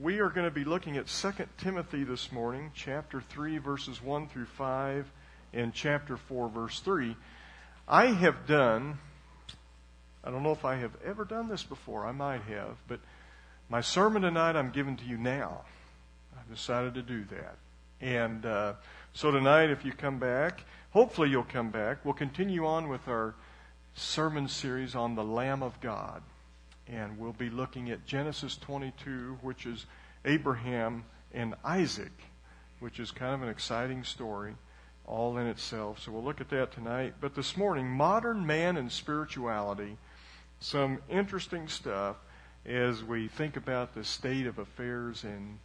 we are going to be looking at 2 Timothy this morning, chapter 3, verses 1 through 5, and chapter 4, verse 3. I have done, I don't know if I have ever done this before, I might have, but my sermon tonight I'm giving to you now. I've decided to do that. And uh, so tonight, if you come back, hopefully you'll come back, we'll continue on with our sermon series on the Lamb of God and we'll be looking at Genesis 22, which is Abraham and Isaac, which is kind of an exciting story all in itself. So we'll look at that tonight. But this morning, modern man and spirituality, some interesting stuff as we think about the state of affairs in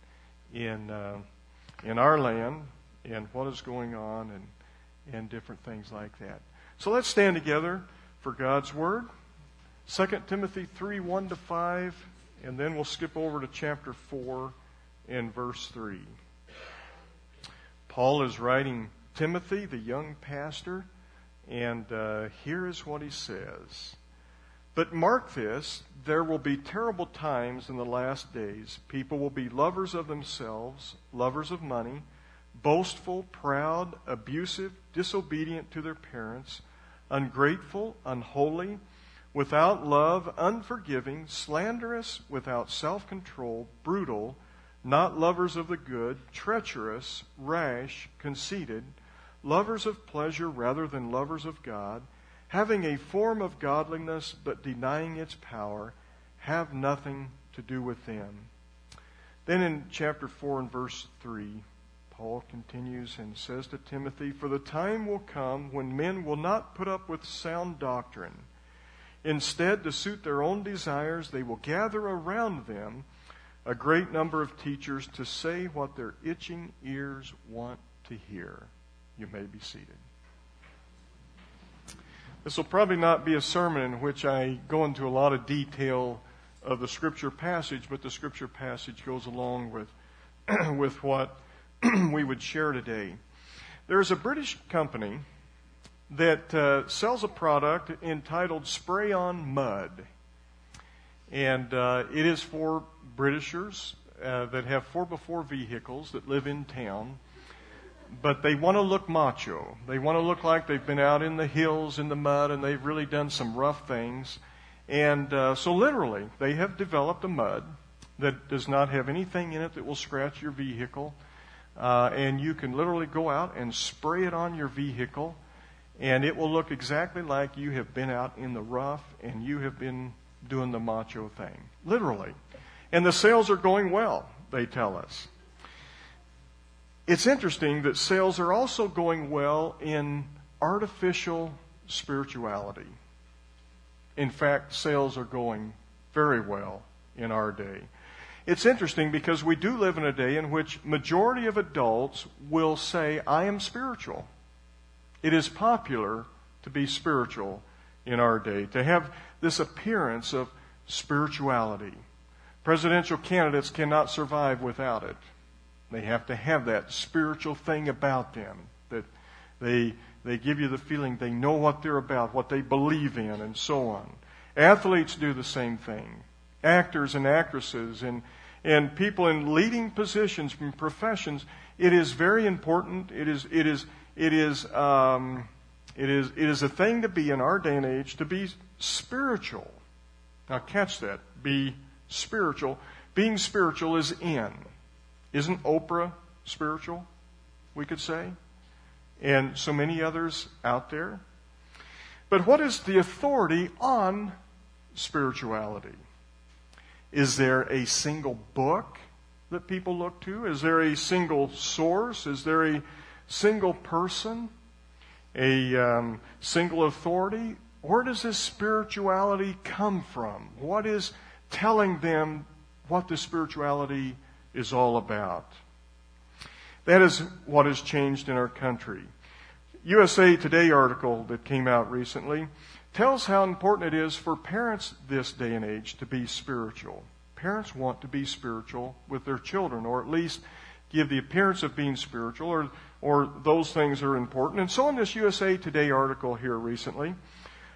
in uh, in our land and what is going on and and different things like that. So let's stand together for God's word. 2 Timothy 3 1 to 5, and then we'll skip over to chapter 4 and verse 3. Paul is writing Timothy, the young pastor, and uh, here is what he says. But mark this there will be terrible times in the last days. People will be lovers of themselves, lovers of money, boastful, proud, abusive, disobedient to their parents, ungrateful, unholy without love, unforgiving, slanderous, without self control, brutal, not lovers of the good, treacherous, rash, conceited, lovers of pleasure rather than lovers of God, having a form of godliness but denying its power, have nothing to do with them. Then in chapter 4 and verse 3, Paul continues and says to Timothy, For the time will come when men will not put up with sound doctrine Instead, to suit their own desires, they will gather around them a great number of teachers to say what their itching ears want to hear. You may be seated. This will probably not be a sermon in which I go into a lot of detail of the scripture passage, but the scripture passage goes along with, with what we would share today. There's a British company that uh, sells a product entitled Spray On Mud. And uh, it is for Britishers uh, that have 4 before vehicles that live in town. But they want to look macho. They want to look like they've been out in the hills in the mud and they've really done some rough things. And uh, so, literally, they have developed a mud that does not have anything in it that will scratch your vehicle. Uh, and you can literally go out and spray it on your vehicle and it will look exactly like you have been out in the rough and you have been doing the macho thing. Literally. And the sales are going well, they tell us. It's interesting that sales are also going well in artificial spirituality. In fact, sales are going very well in our day. It's interesting because we do live in a day in which majority of adults will say, I am spiritual. It is popular to be spiritual in our day, to have this appearance of spirituality. Presidential candidates cannot survive without it. They have to have that spiritual thing about them that they they give you the feeling they know what they're about, what they believe in, and so on. Athletes do the same thing. Actors and actresses and and people in leading positions and professions, it is very important. It is it is it is, um, it is, it is a thing to be in our day and age to be spiritual. Now catch that. Be spiritual. Being spiritual is in. Isn't Oprah spiritual? We could say. And so many others out there. But what is the authority on spirituality? Is there a single book that people look to? Is there a single source? Is there a single person, a um, single authority? Where does this spirituality come from? What is telling them what the spirituality is all about? That is what has changed in our country. USA Today article that came out recently tells how important it is for parents this day and age to be spiritual. Parents want to be spiritual with their children, or at least give the appearance of being spiritual, or or those things are important. And so in this USA Today article here recently,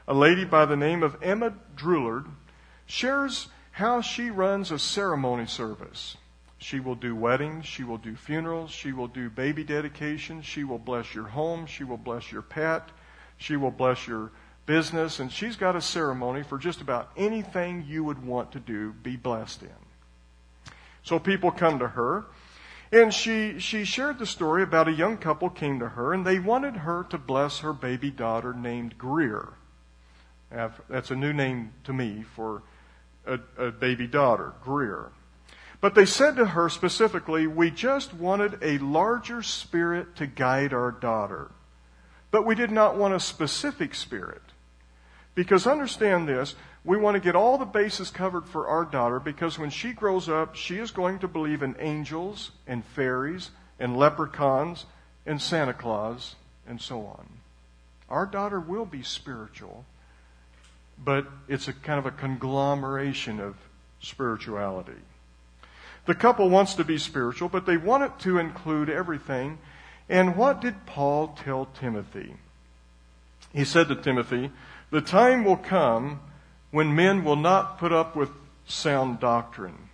a lady by the name of Emma Droulard shares how she runs a ceremony service She will do weddings. She will do funerals. She will do baby dedications. She will bless your home. She will bless your pet. She will bless your business. And she's got a ceremony for just about anything you would want to do, be blessed in. So people come to her. And she, she shared the story about a young couple came to her and they wanted her to bless her baby daughter named Greer. That's a new name to me for a, a baby daughter, Greer. But they said to her specifically, we just wanted a larger spirit to guide our daughter. But we did not want a specific spirit. Because understand this, we want to get all the bases covered for our daughter because when she grows up, she is going to believe in angels and fairies and leprechauns and Santa Claus and so on. Our daughter will be spiritual, but it's a kind of a conglomeration of spirituality. The couple wants to be spiritual, but they want it to include everything. And what did Paul tell Timothy? He said to Timothy, The time will come when men will not put up with sound doctrine.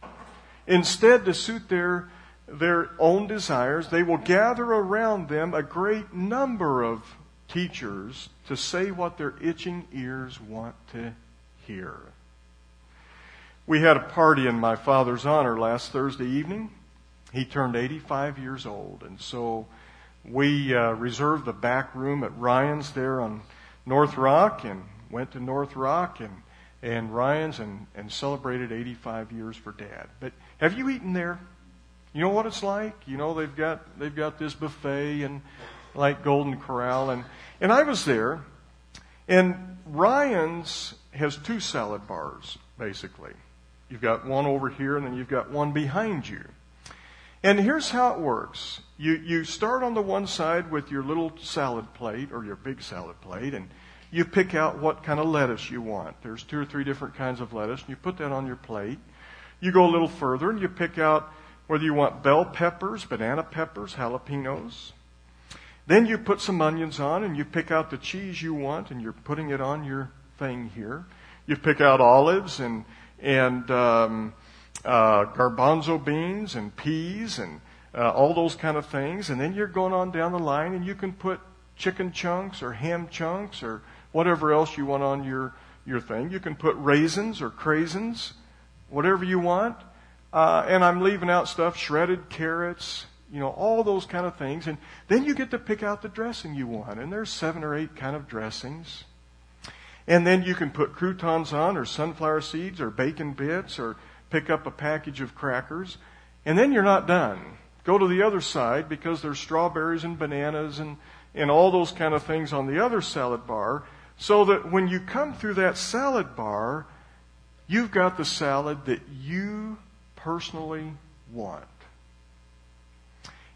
Instead, to suit their, their own desires, they will gather around them a great number of teachers to say what their itching ears want to hear. We had a party in my father's honor last Thursday evening. He turned 85 years old, and so we uh, reserved the back room at Ryan's there on North Rock and went to North Rock and and Ryan's and, and celebrated 85 years for Dad. But have you eaten there? You know what it's like? You know they've got they've got this buffet and like Golden Corral and and I was there, and Ryan's has two salad bars basically. You've got one over here and then you've got one behind you. And here's how it works. You you start on the one side with your little salad plate or your big salad plate and you pick out what kind of lettuce you want. There's two or three different kinds of lettuce, and you put that on your plate. You go a little further and you pick out whether you want bell peppers, banana peppers, jalapenos. Then you put some onions on and you pick out the cheese you want and you're putting it on your thing here. You pick out olives and, and, um, uh, garbanzo beans and peas and uh, all those kind of things. And then you're going on down the line and you can put chicken chunks or ham chunks or whatever else you want on your, your thing. You can put raisins or craisins, whatever you want. Uh, and I'm leaving out stuff, shredded carrots, you know, all those kind of things. And then you get to pick out the dressing you want. And there's seven or eight kind of dressings. And then you can put croutons on or sunflower seeds or bacon bits or pick up a package of crackers. And then you're not done. Go to the other side because there's strawberries and bananas and, and all those kind of things on the other salad bar. So that when you come through that salad bar, you've got the salad that you personally want.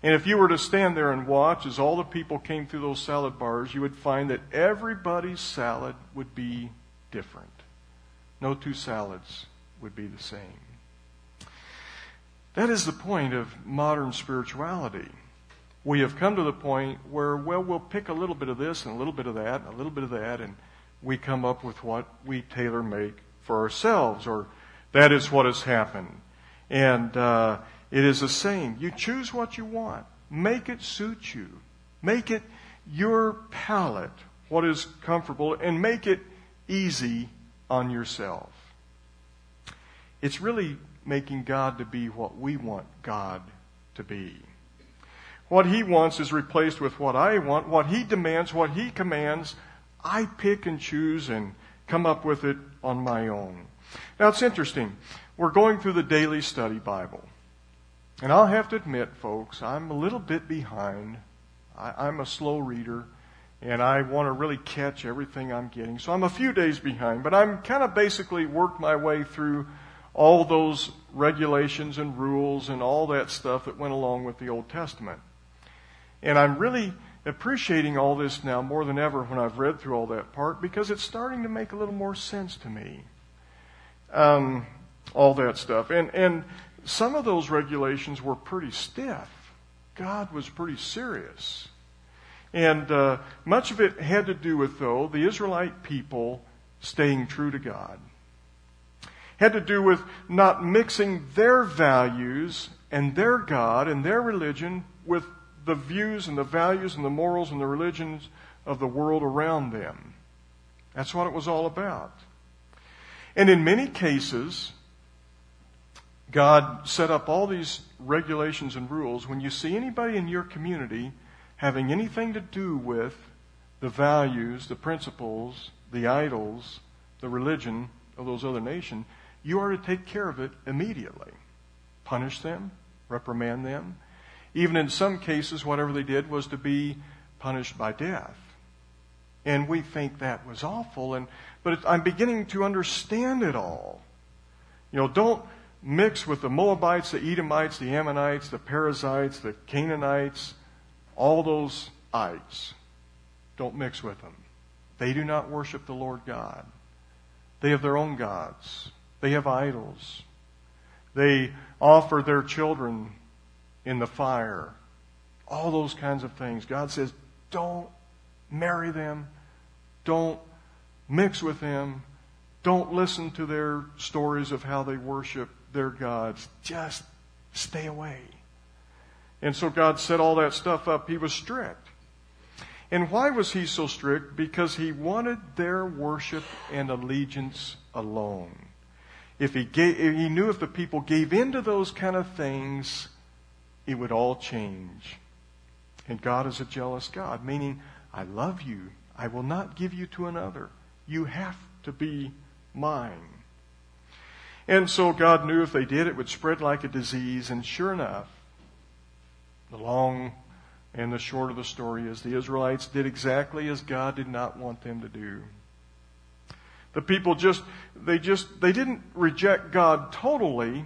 And if you were to stand there and watch as all the people came through those salad bars, you would find that everybody's salad would be different. No two salads would be the same. That is the point of modern spirituality we have come to the point where, well, we'll pick a little bit of this and a little bit of that and a little bit of that, and we come up with what we tailor make for ourselves, or that is what has happened. And uh, it is the same. You choose what you want, make it suit you, make it your palate, what is comfortable, and make it easy on yourself. It's really making God to be what we want God to be. What he wants is replaced with what I want. What he demands, what he commands, I pick and choose and come up with it on my own. Now it's interesting. We're going through the daily study Bible. And I'll have to admit, folks, I'm a little bit behind. I, am a slow reader and I want to really catch everything I'm getting. So I'm a few days behind, but I'm kind of basically worked my way through all those regulations and rules and all that stuff that went along with the Old Testament. And I'm really appreciating all this now more than ever when I've read through all that part because it's starting to make a little more sense to me. Um, all that stuff. And, and some of those regulations were pretty stiff. God was pretty serious. And uh, much of it had to do with, though, the Israelite people staying true to God. Had to do with not mixing their values and their God and their religion with the views and the values and the morals and the religions of the world around them. That's what it was all about. And in many cases, God set up all these regulations and rules. When you see anybody in your community having anything to do with the values, the principles, the idols, the religion of those other nations, you are to take care of it immediately. Punish them, reprimand them. Even in some cases, whatever they did was to be punished by death. And we think that was awful, and, but it, I'm beginning to understand it all. You know, don't mix with the Moabites, the Edomites, the Ammonites, the Perizzites, the Canaanites, all those ites. Don't mix with them. They do not worship the Lord God. They have their own gods. They have idols. They offer their children in the fire. All those kinds of things. God says, don't marry them. Don't mix with them. Don't listen to their stories of how they worship their gods. Just stay away. And so God set all that stuff up. He was strict. And why was he so strict? Because he wanted their worship and allegiance alone. If he, gave, if he knew if the people gave in to those kind of things, it would all change. And God is a jealous God, meaning, I love you. I will not give you to another. You have to be mine. And so God knew if they did, it would spread like a disease. And sure enough, the long and the short of the story is the Israelites did exactly as God did not want them to do. The people just, they just, they didn't reject God totally,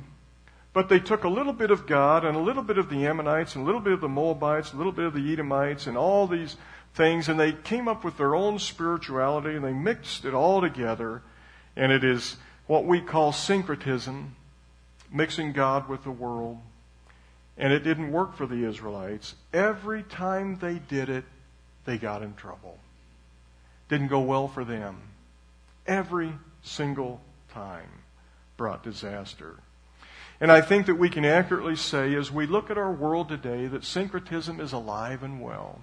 but they took a little bit of God and a little bit of the Ammonites and a little bit of the Moabites, a little bit of the Edomites and all these things and they came up with their own spirituality and they mixed it all together and it is what we call syncretism, mixing God with the world. And it didn't work for the Israelites. Every time they did it, they got in trouble. Didn't go well for them. Every single time brought disaster. And I think that we can accurately say, as we look at our world today, that syncretism is alive and well.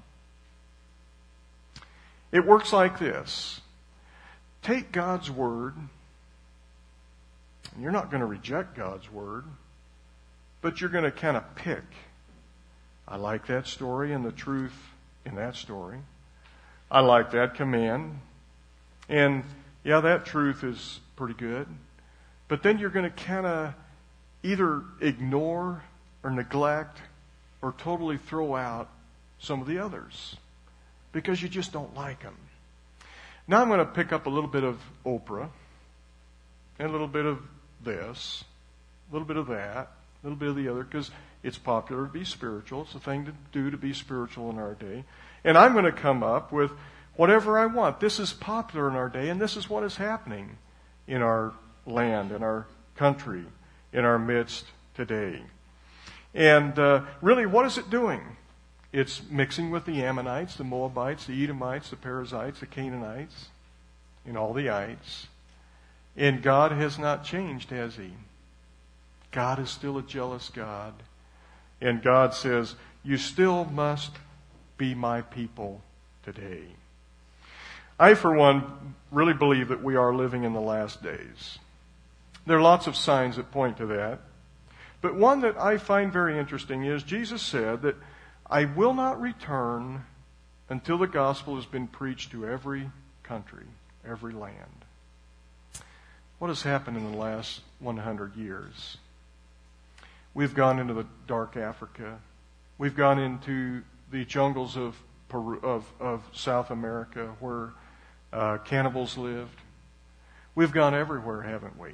It works like this take God's Word, and you're not going to reject God's Word but you're going to kind of pick. I like that story and the truth in that story. I like that command. And yeah, that truth is pretty good. But then you're going to kind of either ignore or neglect or totally throw out some of the others because you just don't like them. Now I'm going to pick up a little bit of Oprah and a little bit of this, a little bit of that, a little bit of the other, because it's popular to be spiritual. It's a thing to do to be spiritual in our day. And I'm going to come up with whatever I want. This is popular in our day, and this is what is happening in our land, in our country, in our midst today. And uh, really, what is it doing? It's mixing with the Ammonites, the Moabites, the Edomites, the Perizzites, the Canaanites, and all the ites. And God has not changed, has He? God is still a jealous God. And God says, You still must be my people today. I, for one, really believe that we are living in the last days. There are lots of signs that point to that. But one that I find very interesting is Jesus said that I will not return until the gospel has been preached to every country, every land. What has happened in the last 100 years? We've gone into the dark Africa. We've gone into the jungles of Peru, of, of South America where uh, cannibals lived. We've gone everywhere, haven't we?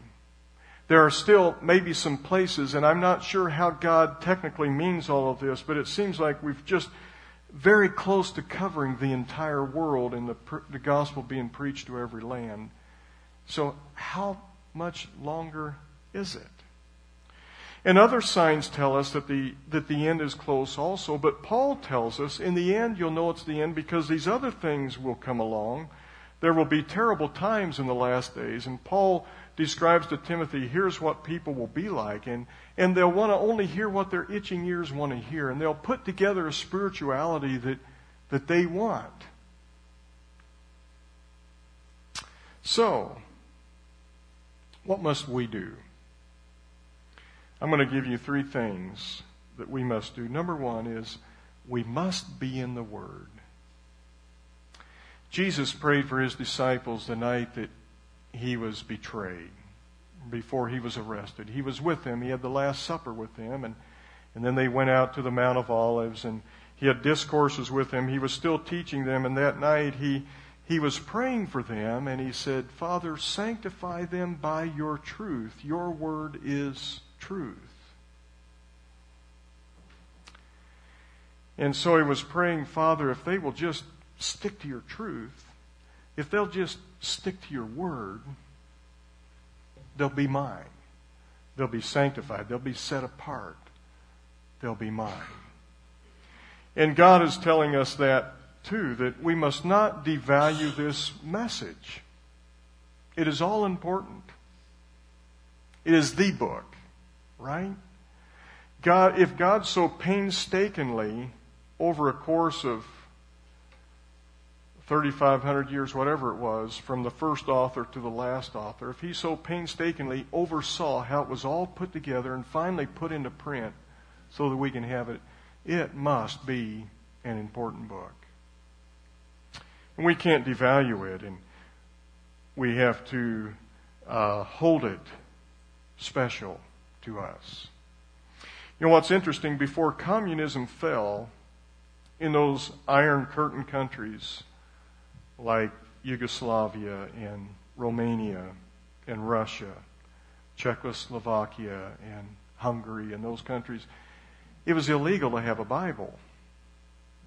There are still maybe some places, and I'm not sure how God technically means all of this, but it seems like we've just very close to covering the entire world and the, the gospel being preached to every land. So, how much longer is it? And other signs tell us that the, that the end is close also. But Paul tells us in the end, you'll know it's the end because these other things will come along. There will be terrible times in the last days. And Paul describes to Timothy, here's what people will be like. And, and they'll want to only hear what their itching ears want to hear. And they'll put together a spirituality that, that they want. So, what must we do? I'm going to give you three things that we must do. Number one is we must be in the Word. Jesus prayed for his disciples the night that he was betrayed, before he was arrested. He was with them. He had the Last Supper with them, and, and then they went out to the Mount of Olives, and he had discourses with them. He was still teaching them, and that night he, he was praying for them, and he said, Father, sanctify them by your truth. Your word is truth. And so he was praying, Father, if they will just stick to your truth, if they'll just stick to your word, they'll be mine. They'll be sanctified. They'll be set apart. They'll be mine. And God is telling us that too, that we must not devalue this message. It is all important. It is the book, right? God, if God so painstakingly, over a course of 3,500 years, whatever it was, from the first author to the last author, if he so painstakingly oversaw how it was all put together and finally put into print so that we can have it, it must be an important book. And we can't devalue it, and we have to uh, hold it special to us. You know what's interesting? Before communism fell in those Iron Curtain countries, like Yugoslavia and Romania and Russia, Czechoslovakia and Hungary and those countries, it was illegal to have a Bible.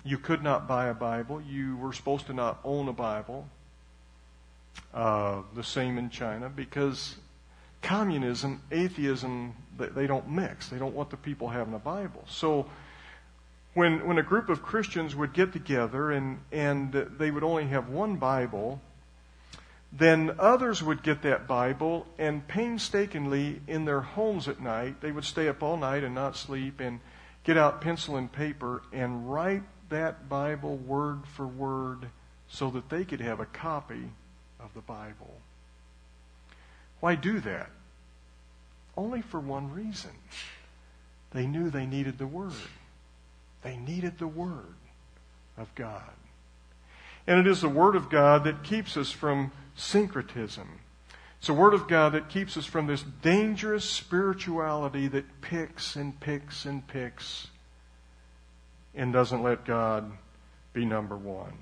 You could not buy a Bible. You were supposed to not own a Bible. Uh, the same in China because communism, atheism, they, they don't mix. They don't want the people having a Bible. So when, when a group of Christians would get together and, and they would only have one Bible, then others would get that Bible and painstakingly in their homes at night, they would stay up all night and not sleep and get out pencil and paper and write that Bible word for word so that they could have a copy of the Bible. Why do that? Only for one reason. They knew they needed the Word. They needed the Word of God. And it is the Word of God that keeps us from syncretism. It's the Word of God that keeps us from this dangerous spirituality that picks and picks and picks and doesn't let God be number one.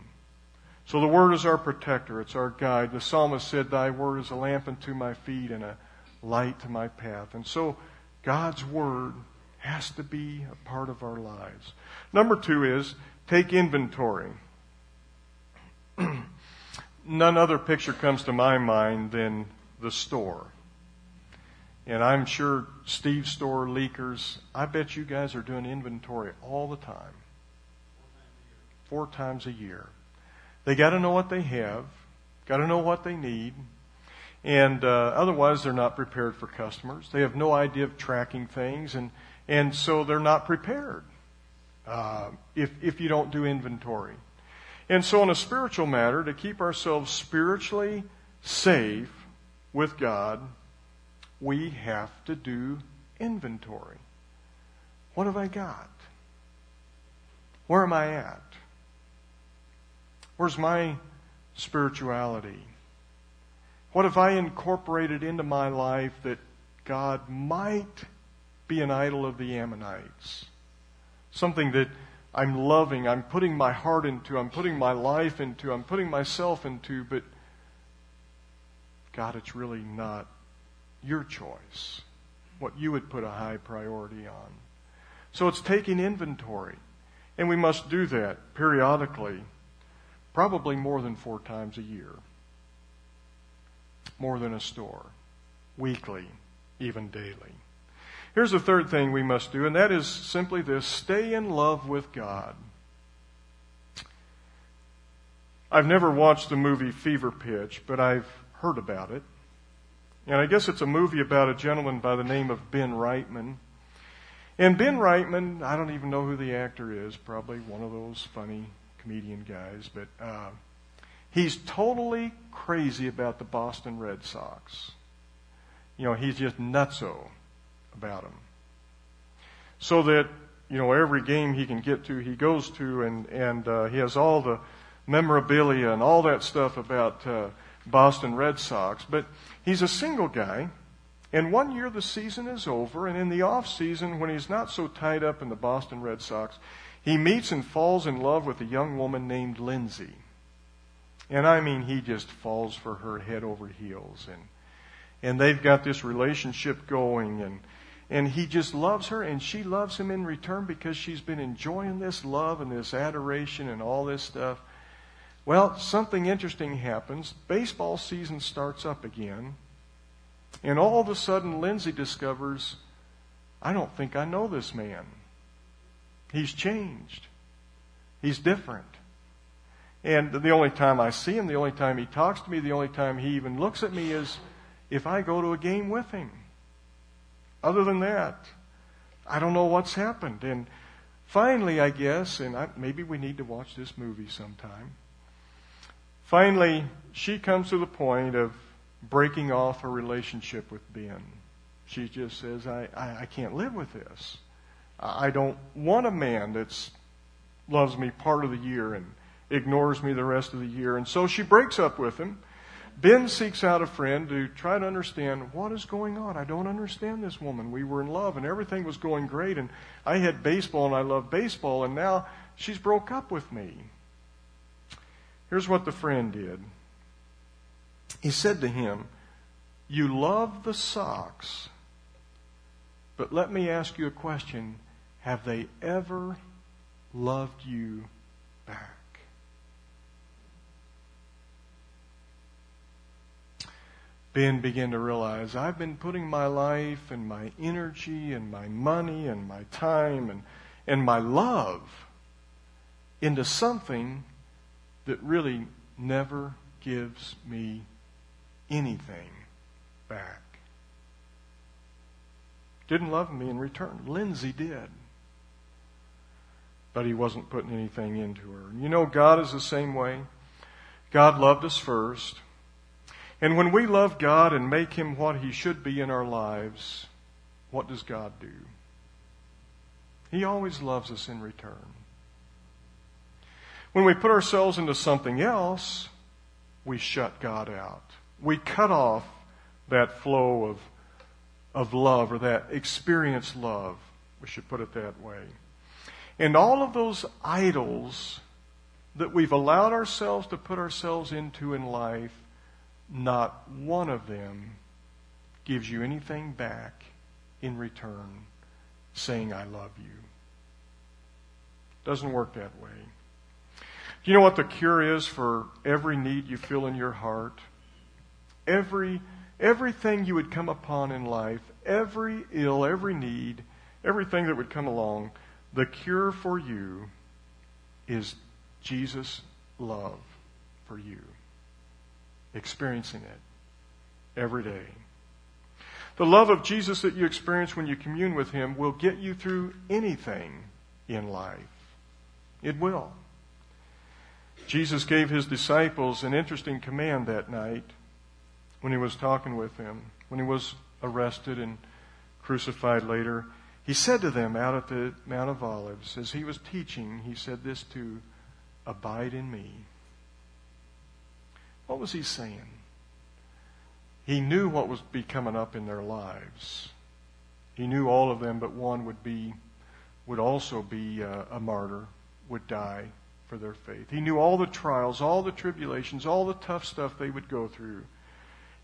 So the Word is our protector. It's our guide. The psalmist said, Thy Word is a lamp unto my feet and a light to my path. And so God's Word has to be a part of our lives. Number two is take inventory. None other picture comes to my mind than the store. And I'm sure Steve's store, Leakers, I bet you guys are doing inventory all the time. Four times a year. They got to know what they have, got to know what they need, and uh, otherwise they're not prepared for customers. They have no idea of tracking things, and and so they're not prepared uh, if, if you don't do inventory. And so, in a spiritual matter, to keep ourselves spiritually safe with God, we have to do inventory. What have I got? Where am I at? Where's my spirituality? What have I incorporated into my life that God might be an idol of the Ammonites. Something that I'm loving, I'm putting my heart into, I'm putting my life into, I'm putting myself into, but God, it's really not your choice, what you would put a high priority on. So it's taking inventory. And we must do that periodically, probably more than four times a year, more than a store, weekly, even daily. Here's the third thing we must do, and that is simply this stay in love with God. I've never watched the movie Fever Pitch, but I've heard about it. And I guess it's a movie about a gentleman by the name of Ben Wrightman. And Ben Wrightman, I don't even know who the actor is, probably one of those funny comedian guys, but uh, he's totally crazy about the Boston Red Sox. You know, he's just nutso about him. So that, you know, every game he can get to, he goes to, and, and uh, he has all the memorabilia and all that stuff about uh, Boston Red Sox. But he's a single guy. And one year the season is over, and in the off season, when he's not so tied up in the Boston Red Sox, he meets and falls in love with a young woman named Lindsay. And I mean, he just falls for her head over heels, and and they've got this relationship going, and and he just loves her, and she loves him in return because she's been enjoying this love and this adoration and all this stuff. Well, something interesting happens. Baseball season starts up again. And all of a sudden, Lindsay discovers, I don't think I know this man. He's changed. He's different. And the only time I see him, the only time he talks to me, the only time he even looks at me is if I go to a game with him. Other than that, I don't know what's happened. And finally, I guess, and I, maybe we need to watch this movie sometime. Finally, she comes to the point of breaking off a relationship with Ben. She just says, I, I, I can't live with this. I don't want a man that loves me part of the year and ignores me the rest of the year. And so she breaks up with him. Ben seeks out a friend to try to understand what is going on. I don't understand this woman. We were in love and everything was going great and I had baseball and I love baseball and now she's broke up with me. Here's what the friend did. He said to him, You love the Sox, but let me ask you a question. Have they ever loved you back? Ben began to realize I've been putting my life and my energy and my money and my time and, and my love into something that really never gives me anything back. Didn't love me in return. Lindsay did. But he wasn't putting anything into her. You know, God is the same way. God loved us first. And when we love God and make Him what He should be in our lives, what does God do? He always loves us in return. When we put ourselves into something else, we shut God out. We cut off that flow of, of love or that experienced love. We should put it that way. And all of those idols that we've allowed ourselves to put ourselves into in life, not one of them gives you anything back in return saying, I love you. Doesn't work that way. Do you know what the cure is for every need you feel in your heart? Every, everything you would come upon in life, every ill, every need, everything that would come along, the cure for you is Jesus' love for you. Experiencing it every day. The love of Jesus that you experience when you commune with Him will get you through anything in life. It will. Jesus gave his disciples an interesting command that night when he was talking with them, when he was arrested and crucified later. He said to them out at the Mount of Olives, as he was teaching, he said this to abide in me. What was he saying? He knew what was be coming up in their lives. He knew all of them, but one would be, would also be a, a martyr, would die for their faith. He knew all the trials, all the tribulations, all the tough stuff they would go through.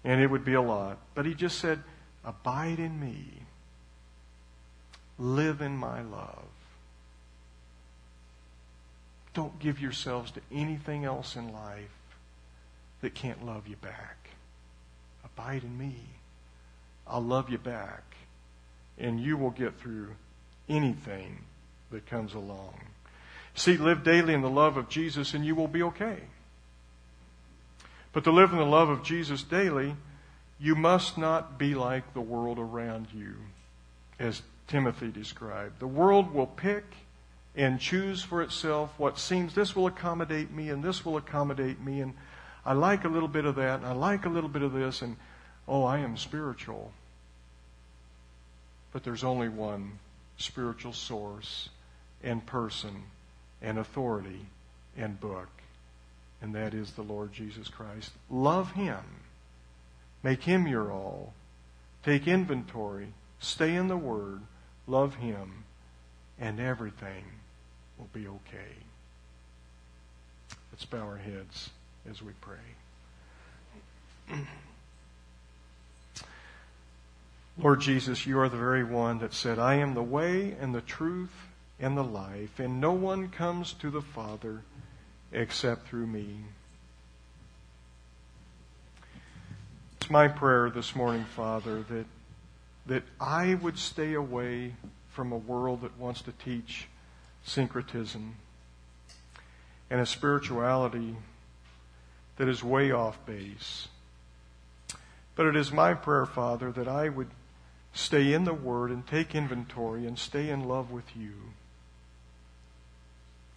And it would be a lot. But he just said, Abide in me. Live in my love. Don't give yourselves to anything else in life that can't love you back. Abide in me. I'll love you back. And you will get through anything that comes along. See, live daily in the love of Jesus and you will be okay. But to live in the love of Jesus daily You must not be like the world around you, as Timothy described. The world will pick and choose for itself what seems this will accommodate me and this will accommodate me and I like a little bit of that and I like a little bit of this and oh, I am spiritual. But there's only one spiritual source and person and authority and book, and that is the Lord Jesus Christ. Love Him. Make Him your all. Take inventory. Stay in the Word. Love Him. And everything will be okay. Let's bow our heads as we pray. Lord Jesus, you are the very one that said, I am the way and the truth and the life, and no one comes to the Father except through me. It's my prayer this morning, Father, that, that I would stay away from a world that wants to teach syncretism and a spirituality that is way off base. But it is my prayer, Father, that I would stay in the Word and take inventory and stay in love with you.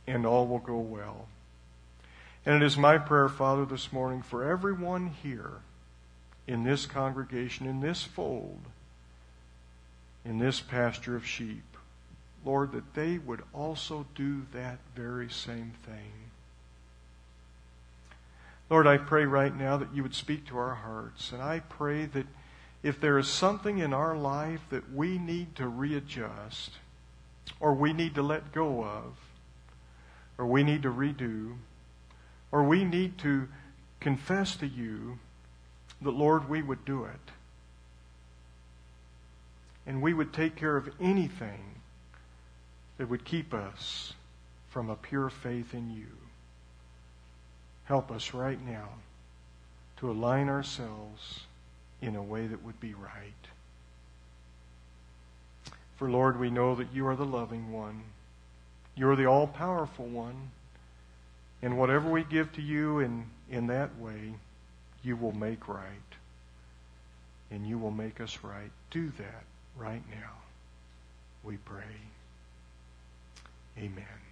And all will go well. And it is my prayer, Father, this morning for everyone here in this congregation, in this fold, in this pasture of sheep, Lord, that they would also do that very same thing. Lord, I pray right now that you would speak to our hearts. And I pray that if there is something in our life that we need to readjust, or we need to let go of, or we need to redo, or we need to confess to you that, Lord, we would do it. And we would take care of anything that would keep us from a pure faith in you. Help us right now to align ourselves in a way that would be right. For Lord, we know that you are the loving one. You are the all powerful one. And whatever we give to you in, in that way, you will make right. And you will make us right. Do that right now. We pray. Amen.